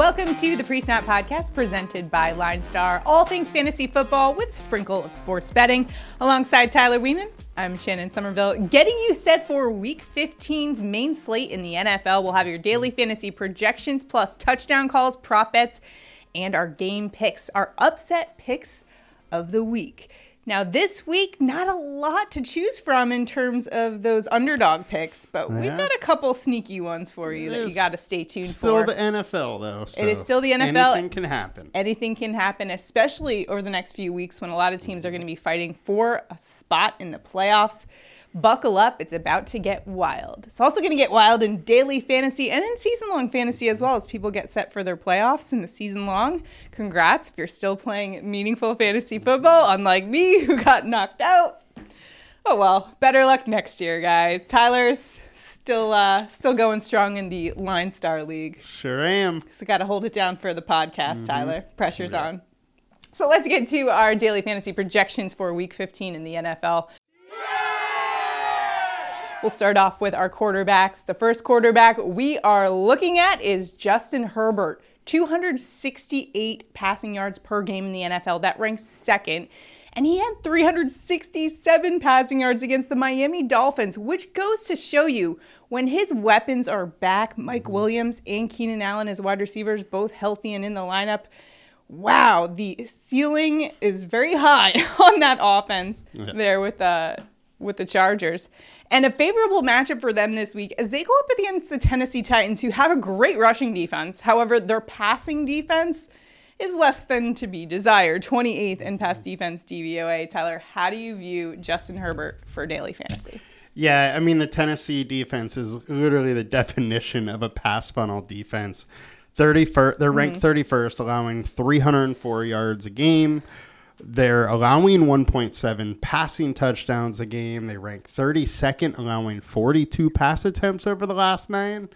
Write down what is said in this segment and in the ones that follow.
Welcome to the Pre Snap Podcast presented by Line Star, all things fantasy football with a sprinkle of sports betting. Alongside Tyler Weeman, I'm Shannon Somerville, getting you set for Week 15's main slate in the NFL. We'll have your daily fantasy projections plus touchdown calls, prop bets, and our game picks, our upset picks of the week. Now, this week, not a lot to choose from in terms of those underdog picks, but we've got a couple sneaky ones for you It that you got to stay tuned for. Still the NFL though. It is still the NFL. Anything can happen. Anything can happen, especially over the next few weeks when a lot of teams are going to be fighting for a spot in the playoffs. Buckle up, it's about to get wild. It's also going to get wild in daily fantasy and in season long fantasy as well as people get set for their playoffs in the season long. Congrats if you're still playing meaningful fantasy football, unlike me who got knocked out. Oh well, better luck next year, guys. Tyler's still uh, still going strong in the Line Star League. Sure am. So got to hold it down for the podcast, Tyler. Pressure's on. So let's get to our daily fantasy projections for week 15 in the NFL. We'll start off with our quarterbacks. The first quarterback we are looking at is Justin Herbert. 268 passing yards per game in the NFL. That ranks second. And he had 367 passing yards against the Miami Dolphins, which goes to show you when his weapons are back, Mike Williams and Keenan Allen as wide receivers, both healthy and in the lineup. Wow, the ceiling is very high on that offense there with uh, with the Chargers. And a favorable matchup for them this week as they go up against the Tennessee Titans, who have a great rushing defense. However, their passing defense is less than to be desired. 28th in pass defense DVOA. Tyler, how do you view Justin Herbert for daily fantasy? Yeah, I mean the Tennessee defense is literally the definition of a pass funnel defense. 31st, they're ranked mm-hmm. 31st, allowing 304 yards a game. They're allowing 1.7 passing touchdowns a game. They rank 32nd, allowing 42 pass attempts over the last nine.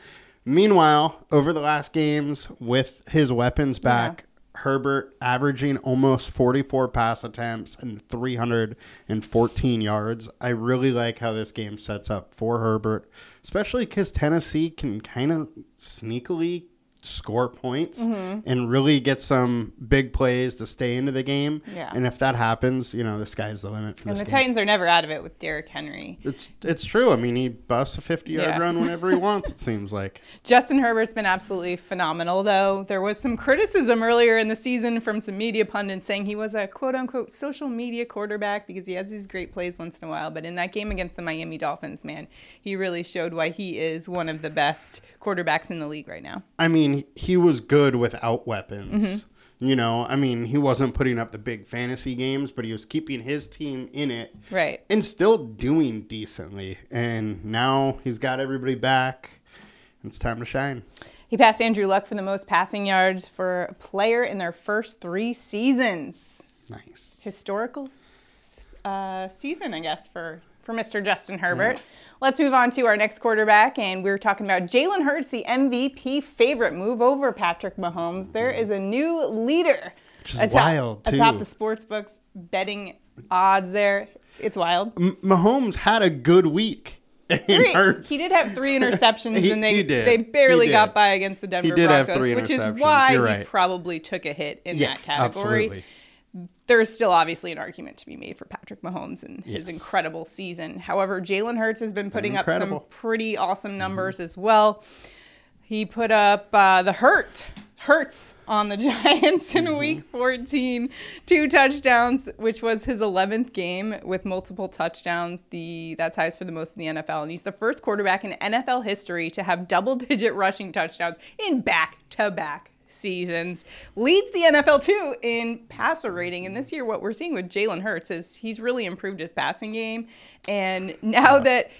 Meanwhile, over the last games, with his weapons back, Herbert averaging almost 44 pass attempts and 314 yards. I really like how this game sets up for Herbert, especially because Tennessee can kind of sneakily score points mm-hmm. and really get some big plays to stay into the game. Yeah. And if that happens, you know, the sky's the limit for And the game. Titans are never out of it with Derrick Henry. It's it's true. I mean, he busts a 50 yard Yeah. run whenever he wants. It seems like. Justin Herbert's been absolutely phenomenal, though. There was some criticism earlier in the season from some media pundits saying he was a quote unquote social media quarterback because he has these great plays once in a while. But in that game against the Miami Dolphins, man, he really showed why he is one of the best quarterbacks in the league right now. I mean, he was good without weapons. Mm-hmm. You know, I mean, he wasn't putting up the big fantasy games, but he was keeping his team in it Right. and still doing decently. And now he's got everybody back. It's time to shine. He passed Andrew Luck for the most passing yards for a player in their first three seasons. Nice. historical uh, season, I guess, for, for Mr. Justin Herbert. Let's move on to our next quarterback, and we are talking about Jalen Hurts, the MVP favorite. Move over, Patrick Mahomes. There is a new leader Which is atop, wild, atop the sports books betting odds. There, it's wild. M- Mahomes had a good week. Three- Hurts. He did have three interceptions, He- and they they barely got by against the Denver did have Broncos, which is why You're he right. probably took a hit in yeah, that category. absolutely. There's still obviously an argument to be made for Patrick Mahomes and his incredible season. However, Jalen Hurts has been putting up some. Mm-hmm. pretty awesome numbers as well. He put up uh, the hurt hurts on the Giants in Mm-hmm. week 14, two touchdowns, which was his 11th game with multiple touchdowns. The that's highest for the most in the NFL, and he's the first quarterback in NFL history to have double-digit rushing touchdowns in back-to-back seasons. Leads the NFL too in passer rating. And this year, what we're seeing with Jalen Hurts is he's really improved his passing game. And now that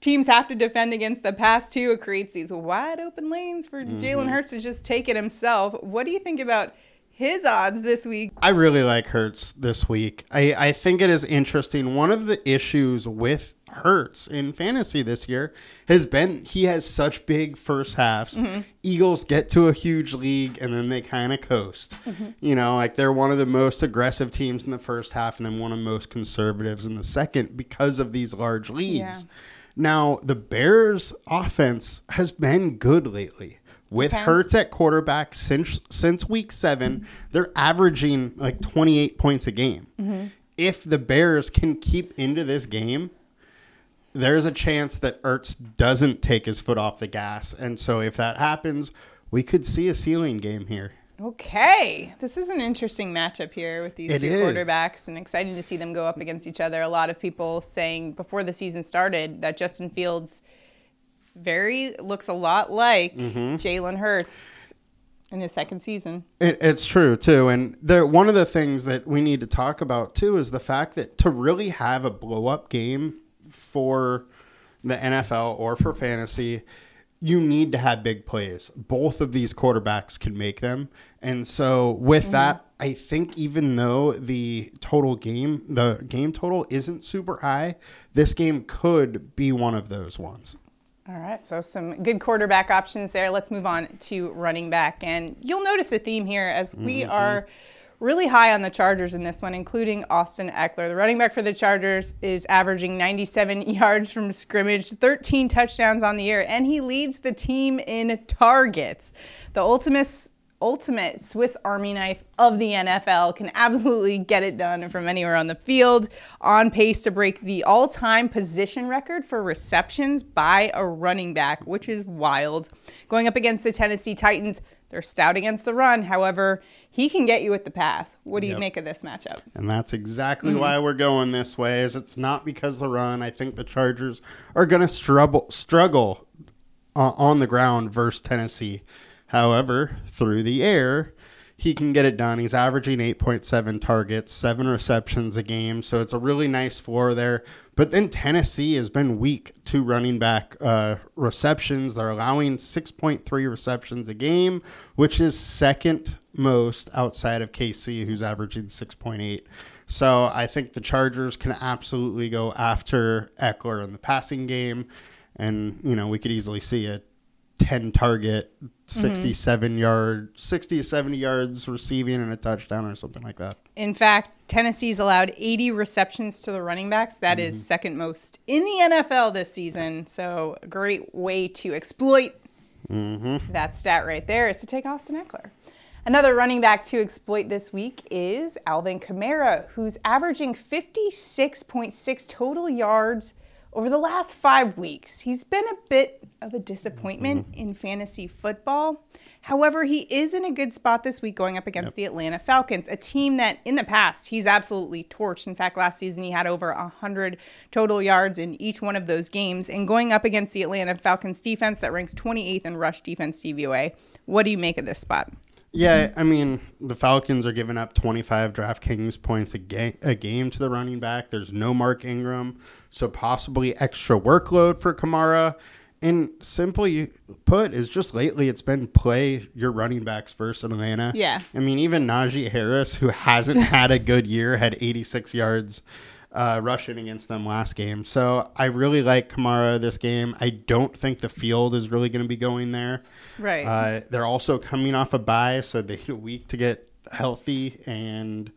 teams have to defend against the pass too, it creates these wide open lanes for mm-hmm. Jalen Hurts to just take it himself. What do you think about his odds this week? I really like Hurts this week. I, I think it is interesting. One of the issues with Hurts in fantasy this year has been he has such big first halves. Mm-hmm. Eagles get to a huge league and then they kind of coast. Mm-hmm. You know, like they're one of the most aggressive teams in the first half and then one of the most conservatives in the second because of these large leads. Yeah. Now, the Bears' offense has been good lately. With Okay. Hurts at quarterback since since week 7, mm-hmm. they're averaging like 28 points a game. Mm-hmm. If the Bears can keep into this game, there's a chance that Hurts doesn't take his foot off the gas. And so if that happens, we could see a ceiling game here. Okay, this is an interesting matchup here with these It two is. quarterbacks, and exciting to see them go up against each other. A lot of people saying before the season started that Justin Fields very looks a lot like Mm-hmm. Jalen Hurts in his second season. It, it's true too, and the one of the things that we need to talk about too is the fact that to really have a blow up game for the NFL or for fantasy, you need to have big plays. Both of these quarterbacks can make them, and so with mm-hmm. that, I think even though the total game, the game total isn't super high, this game could be one of those ones. All right, so some good quarterback options there. Let's move on to running back. And you'll notice a theme here as we mm-hmm. are really high on the Chargers in this one, including Austin Ekeler. The running back for the Chargers is averaging 97 yards from scrimmage, 13 touchdowns on the year, and he leads the team in targets. The ultimate ultimate Swiss Army knife of the NFL can absolutely get it done from anywhere on the field, on pace to break the all time position record for receptions by a running back, which is wild. Going up against the Tennessee Titans, they're stout against the run. However, he can get you with the pass. What do you make of this matchup? And that's exactly why we're going this way. Is it's not because the run. I think the Chargers are going to struggle struggle uh, on the ground versus Tennessee. However, through the air, he can get it done. He's averaging 8.7 targets, seven receptions a game, so it's a really nice floor there. But then Tennessee has been weak to running back uh, receptions. They're allowing 6.3 receptions a game, which is second most outside of KC, who's averaging 6.8. So I think the Chargers can absolutely go after Ekeler in the passing game. And, you know, we could easily see a 10 target, mm-hmm. 67 yard, 60 to 70 yards receiving and a touchdown or something like that. In fact, Tennessee's allowed 80 receptions to the running backs. That is mm-hmm. second most in the NFL this season. So, a great way to exploit mm-hmm. that stat right there is to take Austin Ekeler. Another running back to exploit this week is Alvin Kamara, who's averaging 56.6 total yards over the last five weeks. He's been a bit of a disappointment mm-hmm. in fantasy football. However, he is in a good spot this week going up against the Atlanta Falcons, a team that in the past he's absolutely torched. In fact, last season he had over 100 total yards in each one of those games. And going up against the Atlanta Falcons defense that ranks 28th in rush defense DVOA, what do you make of this spot? Yeah, mm-hmm. I mean, the Falcons are giving up 25 DraftKings points a, ga- a game to the running back. There's no Mark Ingram, so possibly extra workload for Kamara. And simply put, is just lately it's been play your running backs versus Atlanta. Yeah. I mean, even Najee Harris, who hasn't had a good year, had 86 yards uh, rushing against them last game. So I really like Kamara this game. I don't think the field is really going to be going there. Right. Uh, they're also coming off a bye, so they need a week to get healthy and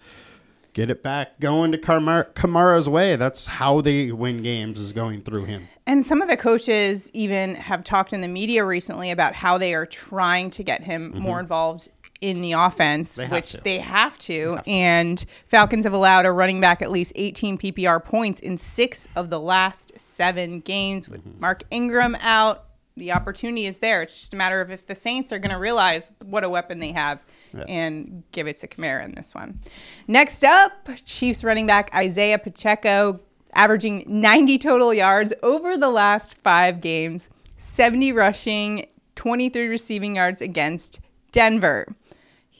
get it back going to Kamara, Kamara's way. That's how they win games is going through him. And some of the coaches even have talked in the media recently about how they are trying to get him more involved in the offense. They have which to. they have to. And Falcons have allowed a running back at least 18 PPR points in six of the last seven games with Mm-hmm. Mark Ingram out. The opportunity is there. It's just a matter of if the Saints are going to realize what a weapon they have and give it to Kamara in this one. Next up, Chiefs running back Isaiah Pacheco, averaging 90 total yards over the last five games, 70 rushing, 23 receiving yards against Denver.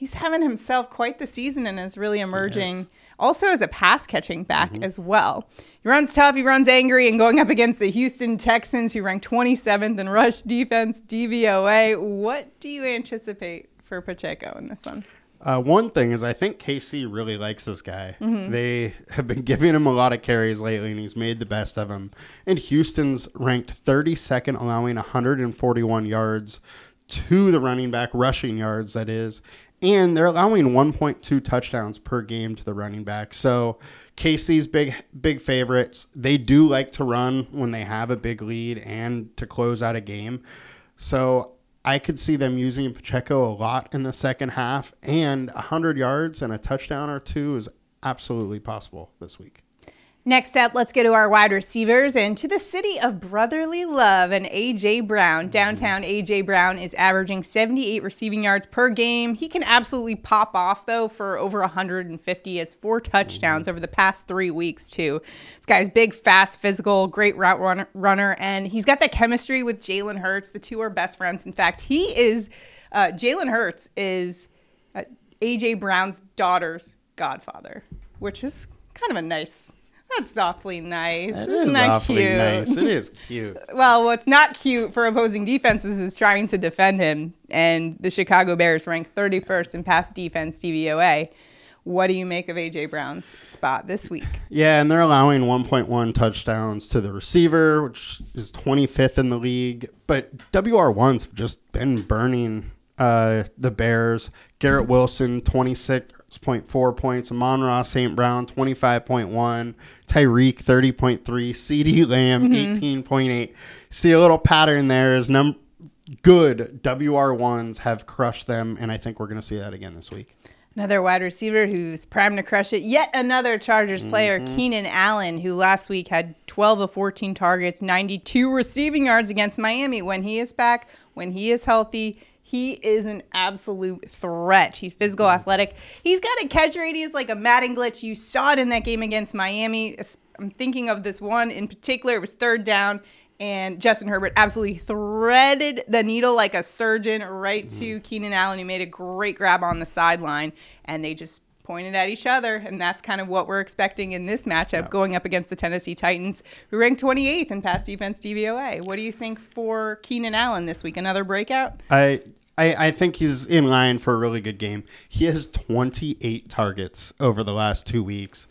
He's having himself quite the season and is really emerging also as a pass catching back as well. He runs tough, he runs angry, and going up against the Houston Texans, who rank 27th in rush defense, DVOA. What do you anticipate for Pacheco in this one? Uh, one thing is, I think KC really likes this guy. Mm-hmm. They have been giving him a lot of carries lately, and he's made the best of them. And Houston's ranked 32nd, allowing 141 yards to the running back, rushing yards, that is. And they're allowing 1.2 touchdowns per game to the running back. So KC's big, big favorites. They do like to run when they have a big lead and to close out a game. So I could see them using Pacheco a lot in the second half, and 100 yards and a touchdown or two is absolutely possible this week. Next up, let's go to our wide receivers and to the city of brotherly love and AJ Brown. Downtown AJ Brown is averaging 78 receiving yards per game. He can absolutely pop off though for over 150 as four touchdowns over the past 3 weeks too. This guy's big, fast, physical, great route runner, runner and he's got that chemistry with Jalen Hurts. The two are best friends. In fact, he is uh, Jalen Hurts is uh, AJ Brown's daughter's godfather, which is kind of a nice that's awfully nice. That Isn't is that awfully cute? nice. It is cute. Well, what's not cute for opposing defenses is trying to defend him. And the Chicago Bears rank 31st in pass defense DVOA. What do you make of AJ Brown's spot this week? Yeah, and they're allowing 1.1 touchdowns to the receiver, which is 25th in the league. But WR1's just been burning uh, the Bears. Garrett Wilson, 26.4 points. Amon-Ra St. Brown, 25.1. Tyreek, 30.3. CeeDee Lamb, 18.8. See a little pattern there is num- good WR1s have crushed them, and I think we're going to see that again this week. Another wide receiver who's primed to crush it. Yet another Chargers player, Mm-hmm. Keenan Allen, who last week had 12 of 14 targets, 92 receiving yards against Miami. When he is back, when he is healthy, he is an absolute threat. He's physical, Mm-hmm. athletic. He's got a catch radius like a Madden glitch. You saw it in that game against Miami. I'm thinking of this one in particular. It was third down, and Justin Herbert absolutely threaded the needle like a surgeon right to Keenan Allen, who made a great grab on the sideline, and they just pointed at each other. And that's kind of what we're expecting in this matchup going up against the Tennessee Titans, who ranked 28th in pass defense DVOA. What do you think for Keenan Allen this week? Another breakout? I, I I think he's in line for a really good game. He has 28 targets over the last two weeks.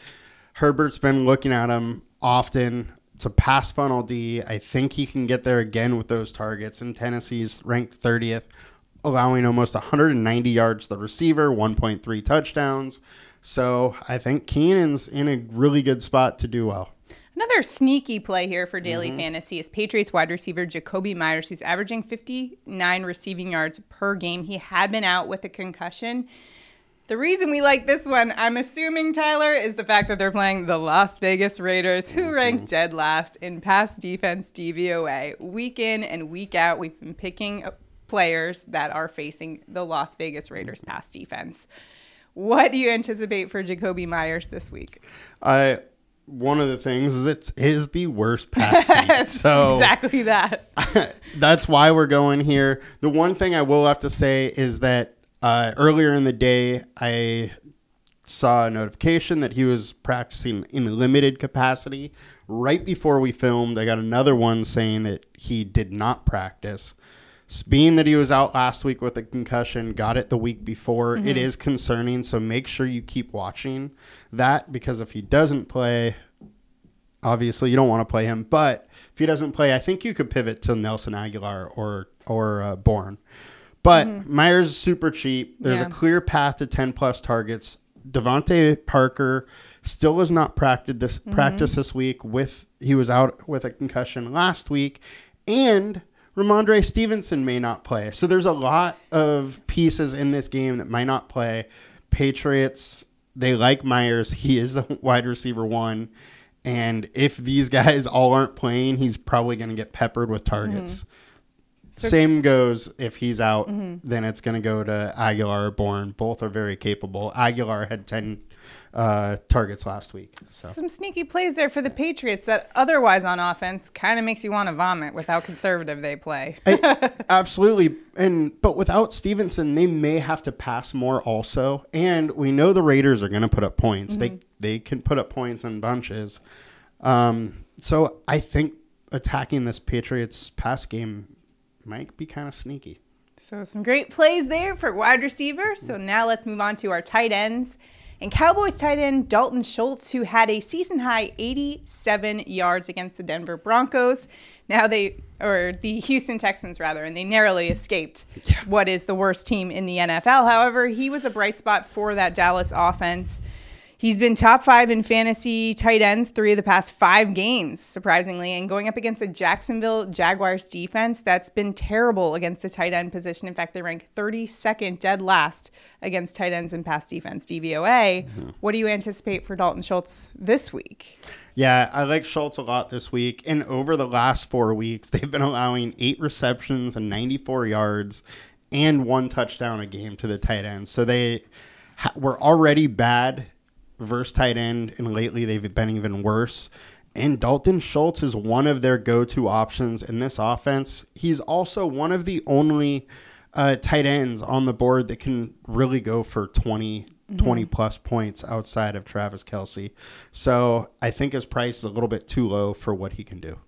Herbert's been looking at him often. to pass funnel D. I think he can get there again with those targets. And Tennessee's ranked 30th, allowing almost 190 yards to the receiver, 1.3 touchdowns. So I think Keenan's in a really good spot to do well. Another sneaky play here for daily Mm-hmm. fantasy is Patriots wide receiver Jakobi Meyers, who's averaging 59 receiving yards per game. He had been out with a concussion. The reason we like this one, I'm assuming, Tyler, is the fact that they're playing the Las Vegas Raiders, Mm-hmm. who rank dead last in pass defense DVOA. Week in and week out, we've been picking players that are facing the Las Vegas Raiders pass defense. What do you anticipate for Jakobi Meyers this week? I one of the things is it is the worst pass team. So exactly that. that's why we're going here. The one thing I will have to say is that uh, earlier in the day, I saw a notification that he was practicing in limited capacity. Right before we filmed, I got another one saying that he did not practice. Being that he was out last week with a concussion, got it the week before, it mm-hmm. is concerning. So make sure you keep watching that because if he doesn't play, obviously you don't want to play him. But if he doesn't play, I think you could pivot to Nelson Agholor or or uh, Bourne. But mm-hmm. Meyers is super cheap. There's Yeah. a clear path to 10 plus targets. DeVante Parker still has not mm-hmm. practiced this practice this week with he was out with a concussion last week and Rhamondre Stevenson may not play. So there's a lot of pieces in this game that might not play. Patriots, they like Meyers. He is the wide receiver one. And if these guys all aren't playing, he's probably going to get peppered with targets. Mm-hmm. Same goes if he's out, then it's going to go to Agholor or Bourne. Both are very capable. Agholor had 10 uh, targets last week. So. Some sneaky plays there for the Patriots that otherwise on offense kind of makes you want to vomit with how conservative they play. I- absolutely. And but without Stevenson, they may have to pass more also. And we know the Raiders are going to put up points. They they can put up points in bunches. Um, so I think attacking this Patriots pass game might be kind of sneaky. So some great plays there for wide receiver. So mm. now let's move on to our tight ends. And Cowboys tight end Dalton Schultz, who had a season high 87 yards against the Denver Broncos. Now they, or the Houston Texans rather, and they narrowly escaped what is the worst team in the NFL. However, he was a bright spot for that Dallas offense. He's been top five in fantasy tight ends three of the past five games, surprisingly, and going up against a Jacksonville Jaguars defense that's been terrible against the tight end position. In fact, they rank 32nd dead last against tight ends in pass defense, DVOA. Mm-hmm. What do you anticipate for Dalton Schultz this week? Yeah, I like Schultz a lot this week. And over the last four weeks, they've been allowing eight receptions and 94 yards and one touchdown a game to the tight end. So they ha- were already bad versus tight end, and lately they've been even worse. And Dalton Schultz is one of their go to options in this offense. He's also one of the only uh, tight ends on the board that can really go for 20, mm-hmm. 20 plus points outside of Travis Kelce. So I think his price is a little bit too low for what he can do.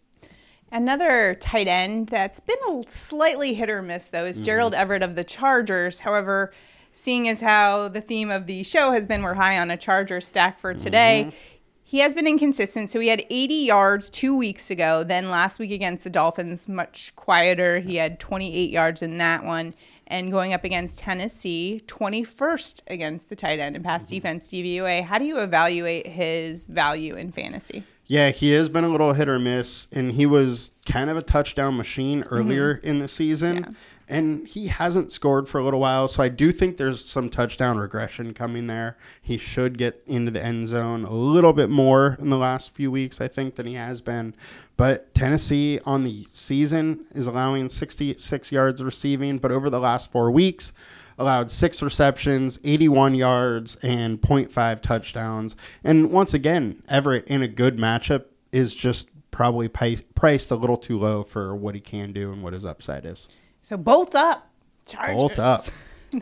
Another tight end that's been a slightly hit or miss, though, is mm-hmm. Gerald Everett of the Chargers. However, seeing as how the theme of the show has been we're high on a Charger stack for today. Mm-hmm. He has been inconsistent. So he had 80 yards two weeks ago. Then last week against the Dolphins, much quieter. He had 28 yards in that one. And going up against Tennessee, 21st against the tight end and pass mm-hmm. defense DVOA. How do you evaluate his value in fantasy? Yeah, he has been a little hit or miss, and he was kind of a touchdown machine earlier mm-hmm. in the season. Yeah and he hasn't scored for a little while. So I do think there's some touchdown regression coming there. He should get into the end zone a little bit more in the last few weeks, I think, than he has been. But Tennessee on the season is allowing 66 yards receiving, but over the last four weeks, allowed six receptions, 81 yards, and 0.5 touchdowns. And once again, Everett in a good matchup is just probably priced a little too low for what he can do and what his upside is. So bolt up, Chargers. Bolt up.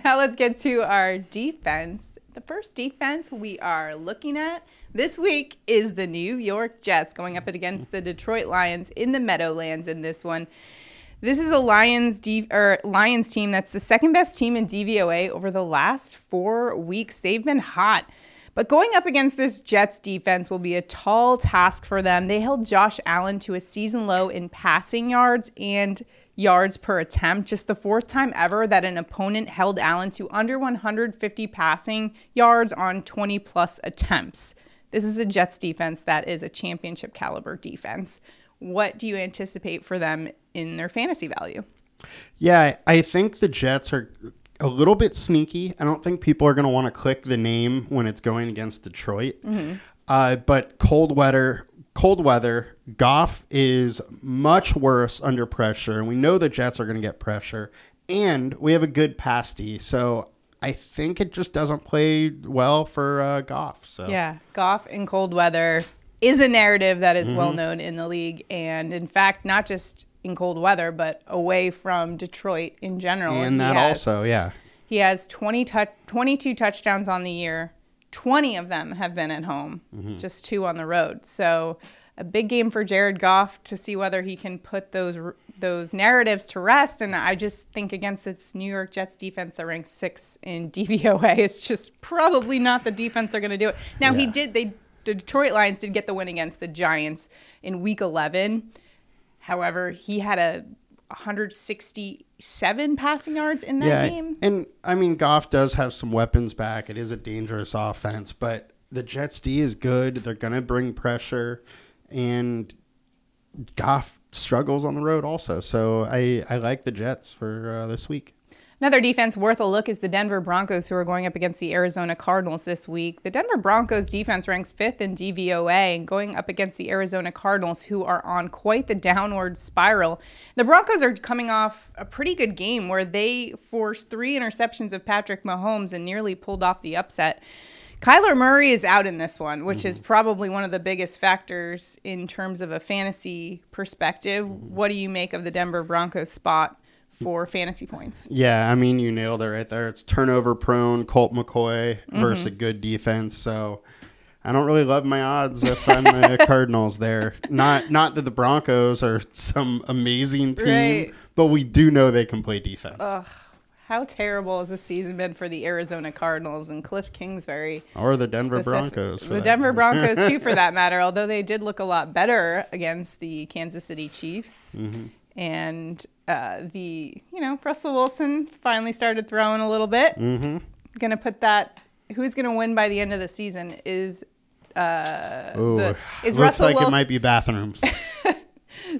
Now let's get to our defense. The first defense we are looking at this week is the New York Jets going up against the Detroit Lions in the Meadowlands in this one. This is a Lions D- or Lions team that's the second best team in DVOA over the last 4 weeks. They've been hot. But going up against this Jets defense will be a tall task for them. They held Josh Allen to a season low in passing yards and yards per attempt, just the fourth time ever that an opponent held Allen to under 150 passing yards on 20 plus attempts. This is a Jets defense that is a championship caliber defense. What do you anticipate for them in their fantasy value? Yeah, I think the Jets are a little bit sneaky. I don't think people are going to want to click the name when it's going against Detroit. Mm-hmm. Uh, but cold weather, cold weather, Goff is much worse under pressure, and we know the Jets are going to get pressure. And we have a good pasty, so I think it just doesn't play well for uh, Goff. So yeah, Goff in cold weather is a narrative that is mm-hmm. well known in the league, and in fact, not just in cold weather, but away from Detroit in general. And that has, also, yeah. He has 20 tu- 22 touchdowns on the year. 20 of them have been at home, mm-hmm. just two on the road. So a big game for Jared Goff to see whether he can put those those narratives to rest. And I just think against this New York Jets defense that ranks six in DVOA, it's just probably not the defense they're going to do it. Now yeah. he did they the Detroit Lions did get the win against the Giants in Week 11. However, he had a 167 passing yards in that yeah, game. And I mean, Goff does have some weapons back. It is a dangerous offense, but the Jets D is good. They're going to bring pressure, and Goff struggles on the road also. So I, I like the Jets for uh, this week. Another defense worth a look is the Denver Broncos, who are going up against the Arizona Cardinals this week. The Denver Broncos defense ranks fifth in DVOA and going up against the Arizona Cardinals, who are on quite the downward spiral. The Broncos are coming off a pretty good game where they forced three interceptions of Patrick Mahomes and nearly pulled off the upset. Kyler Murray is out in this one, which mm-hmm. is probably one of the biggest factors in terms of a fantasy perspective. Mm-hmm. What do you make of the Denver Broncos spot for fantasy points. Yeah, I mean, you nailed it right there. It's turnover prone, Colt McCoy mm-hmm. versus a good defense. So I don't really love my odds if I'm the Cardinals there. Not not that the Broncos are some amazing team, right. but we do know they can play defense. Ugh, how terrible has this season been for the Arizona Cardinals and Cliff Kingsbury? Or the Denver specific. Broncos. The Denver Broncos, too, for that matter, although they did look a lot better against the Kansas City Chiefs. Mm-hmm. And uh, the you know Russell Wilson finally started throwing a little bit. Mm-hmm. Gonna put that who's going to win by the end of the season is uh, Ooh, the, is looks Russell like Wilson. it might be bathrooms.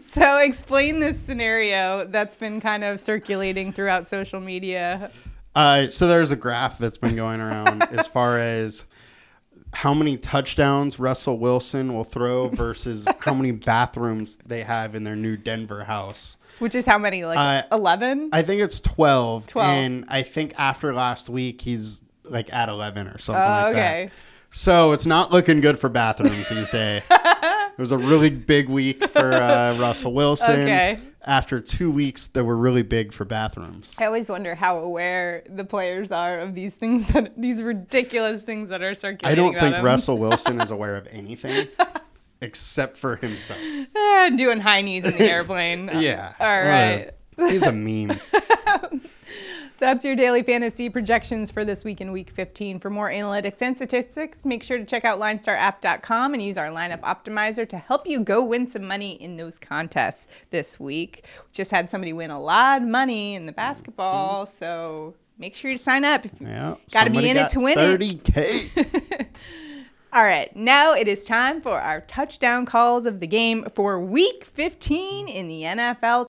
So explain this scenario that's been kind of circulating throughout social media. Uh, so there's a graph that's been going around as far as how many touchdowns Russell Wilson will throw versus how many bathrooms they have in their new Denver house. Which is how many? Like Uh, 11? I think it's 12. 12. And I think after last week, he's like at 11 or something Oh, like okay. that. So it's not looking good for bathrooms these days. it was a really big week for uh, Russell Wilson. Okay. After two weeks that were really big for bathrooms. I always wonder how aware the players are of these things that these ridiculous things that are circulating. I don't think him. Russell Wilson is aware of anything except for himself. Eh, doing high knees in the airplane. Yeah. All right. Uh, he's a meme. That's your daily fantasy projections for this week in week 15. For more analytics and statistics, make sure to check out linestarapp.com and use our lineup optimizer to help you go win some money in those contests this week. We just had somebody win a lot of money in the basketball, mm-hmm. so make sure you sign up. Yeah. Gotta be somebody in it got to win it. 30K. All right, now it is time for our touchdown calls of the game for week 15 in the NFL.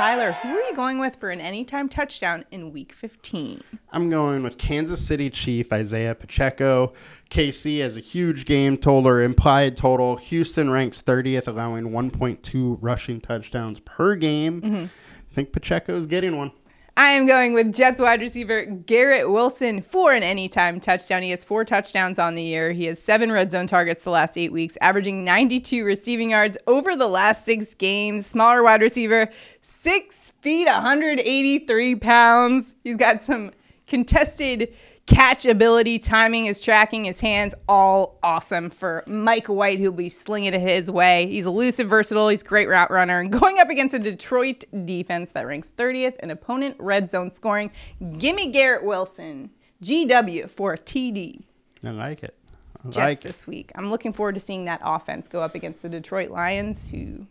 Tyler, who are you going with for an anytime touchdown in week 15? I'm going with Kansas City Chief Isaiah Pacheco. KC has a huge game total or implied total. Houston ranks 30th, allowing 1.2 rushing touchdowns per game. Mm-hmm. I think Pacheco's getting one. I am going with Jets wide receiver Garrett Wilson for an anytime touchdown. He has four touchdowns on the year. He has seven red zone targets the last eight weeks, averaging 92 receiving yards over the last six games. Smaller wide receiver, six feet, 183 pounds. He's got some contested catch ability, timing, his tracking, his hands, all awesome for Mike White, who'll be slinging it his way. He's elusive, versatile, he's a great route runner, and going up against a Detroit defense that ranks 30th in opponent red zone scoring. Gimme Garrett Wilson, GW for TD. I like it. I Jets like it. this week. I'm looking forward to seeing that offense go up against the Detroit Lions, who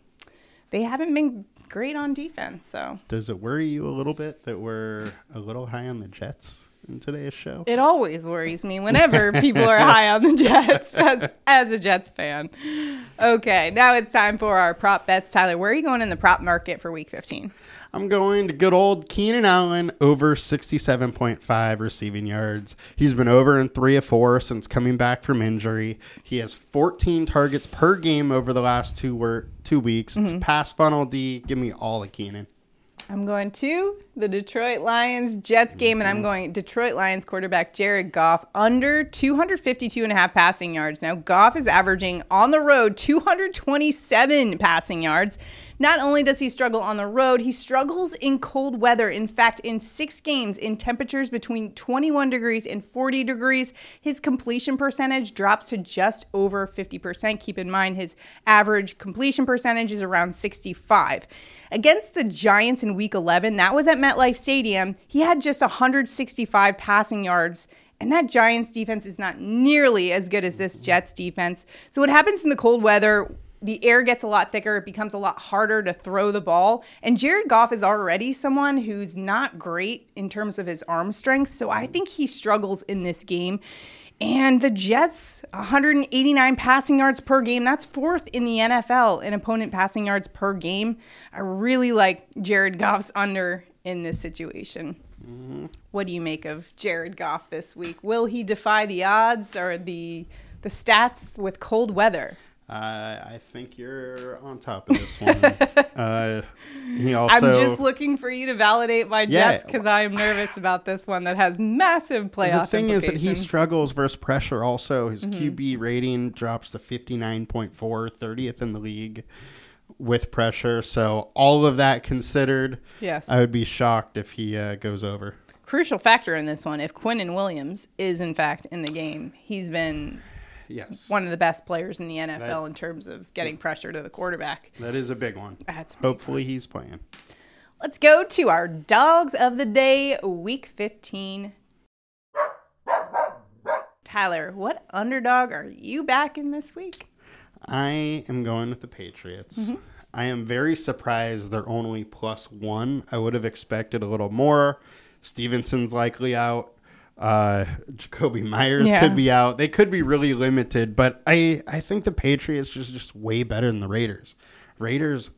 they haven't been great on defense. So Does it worry you a little bit that we're a little high on the Jets in today's show? It always worries me whenever people are high on the Jets as, as a Jets fan. Okay, now it's time for our prop bets. Tyler, where are you going in the prop market for week 15? I'm going to good old Keenan Allen over 67.5 receiving yards. He's been over in three of four since coming back from injury. He has 14 targets per game over the last two wor- two weeks. It's mm-hmm. pass funnel D. Give me all of Keenan. I'm going to the Detroit Lions Jets game, and I'm mm-hmm. going Detroit Lions quarterback Jared Goff under 252 and a half passing yards. Now, Goff is averaging on the road 227 passing yards. Not only does he struggle on the road, he struggles in cold weather. In fact, in six games in temperatures between 21 degrees and 40 degrees, his completion percentage drops to just over 50%. Keep in mind, his average completion percentage is around 65. Against the Giants in week 11, that was at MetLife Stadium, he had just 165 passing yards. And that Giants defense is not nearly as good as this Jets defense. So, what happens in the cold weather? The air gets a lot thicker. It becomes a lot harder to throw the ball. And Jared Goff is already someone who's not great in terms of his arm strength. So I think he struggles in this game. And the Jets, 189 passing yards per game. That's fourth in the NFL in opponent passing yards per game. I really like Jared Goff's under in this situation. What do you make of Jared Goff this week? Will he defy the odds or the the stats with cold weather? Uh, I think you're on top of this one. uh, he also. I'm just looking for you to validate my. Jets because I am nervous about this one that has massive playoff the thing is that he struggles versus pressure also his Mm-hmm. qb rating drops to 59.4 30th in the league with pressure so all of that considered Yes. i would be shocked if he uh, goes over Crucial factor in this one. If Quinnen Williams is in fact in the game, he's been yes one of the best players in the NFL That- in terms of getting pressure to the quarterback. that is a big one That's hopefully he's playing Let's go to our dogs of the day, week 15. Tyler, what underdog are you backing this week? I am going with the patriots Mm-hmm. i am very surprised they're only plus one i would have expected a little more stevenson's likely out Uh, Jakobi Meyers Yeah. could be out. They could be really limited, but I I think the Patriots just just way better than the Raiders. Raiders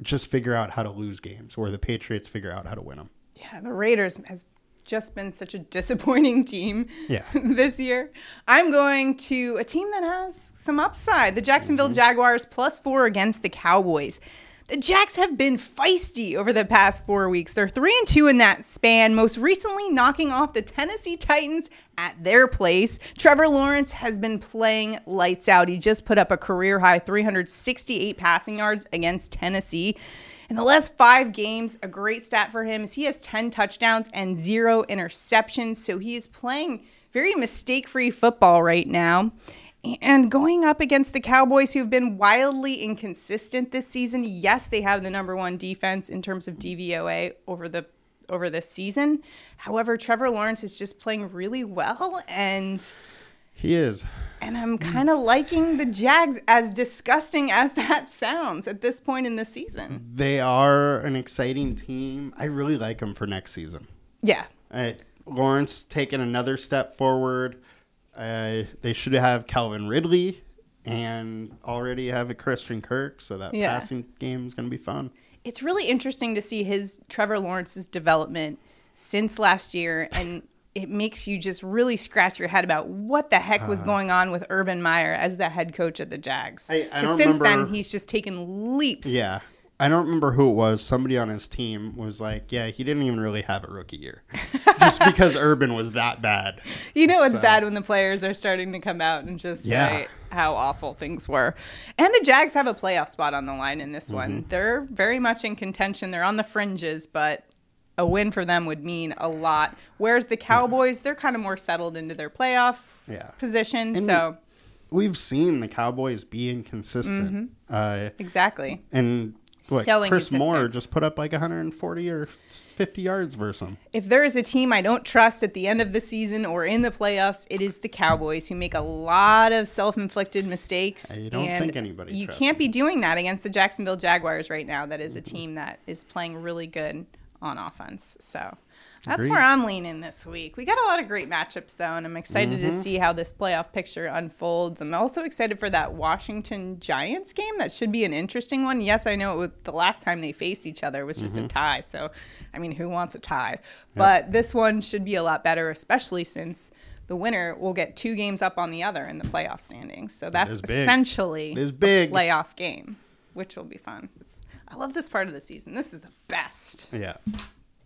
just figure out how to lose games, where the Patriots figure out how to win them. Yeah, the Raiders has just been such a disappointing team Yeah. this year. I'm going to a team that has some upside. The Jacksonville Mm-hmm. Jaguars plus four against the Cowboys. The Jacks have been feisty over the past four weeks. They're three and two in that span, most recently knocking off the Tennessee Titans at their place. Trevor Lawrence has been playing lights out. He just put up a career high 368 passing yards against Tennessee. In the last five games, a great stat for him is he has 10 touchdowns and zero interceptions. So he is playing very mistake free football right now. And going up against the Cowboys, who've been wildly inconsistent this season. Yes, they have the number one defense in terms of DVOA over the over this season. However, Trevor Lawrence is just playing really well, and He is. and I'm kind of liking the Jags, as disgusting as that sounds at this point in the season. They are an exciting team. I really like them for next season. Yeah, Uh, Lawrence taking another step forward. Uh, they should have Calvin Ridley and already have a Christian Kirk, so that Yeah. passing game is going to be fun. it's really interesting to see his Trevor Lawrence's development since last year, and it makes you just really scratch your head about what the heck was going on with Urban Meyer as the head coach of the Jags. Uh. I- I since then, he's just taken leaps. Yeah. I don't remember who it was. Somebody on his team was like, "Yeah, he didn't even really have a rookie year, just because Urban was that bad." You know it's So- bad when the players are starting to come out and just Yeah. say how awful things were. And the Jags have a playoff spot on the line in this one. Mm-hmm. They're very much in contention. They're on the fringes, but a win for them would mean a lot. Whereas the Cowboys, they're kind of more settled into their playoff Yeah. position. And so We've seen the Cowboys be inconsistent, uh, exactly. and So Chris. Moore just put up like 140 or 50 yards versus them. If there is a team I don't trust at the end of the season or in the playoffs, it is the Cowboys who make a lot of self-inflicted mistakes. I don't think anybody You can't be doing that against the Jacksonville Jaguars right now. That is a team that is playing really good on offense. So that's Agreed. where I'm leaning this week. We got a lot of great matchups though, and I'm excited Mm-hmm. to see how this playoff picture unfolds. I'm also excited for that Washington Giants game. That should be an interesting one. Yes, I know it was the last time they faced each other was just Mm-hmm. a tie. So, I mean, who wants a tie? But this one should be a lot better, especially since the winner will get two games up on the other in the playoff standings. So that's big. essentially It is big. a playoff game, which will be fun. It's, I love this part of the season. This is the best Yeah.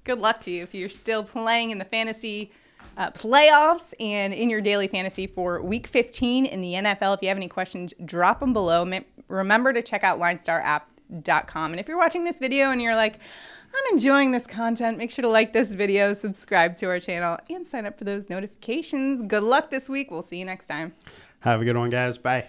good luck to you if you're still playing in the fantasy uh, playoffs and in your daily fantasy for week 15 in the NFL. If you have any questions, drop them below. Remember to check out linestarapp.com. And if you're watching this video and you're like, I'm enjoying this content, make sure to like this video, subscribe to our channel, and sign up for those notifications. Good luck this week. We'll see you next time. Have a good one, guys. Bye.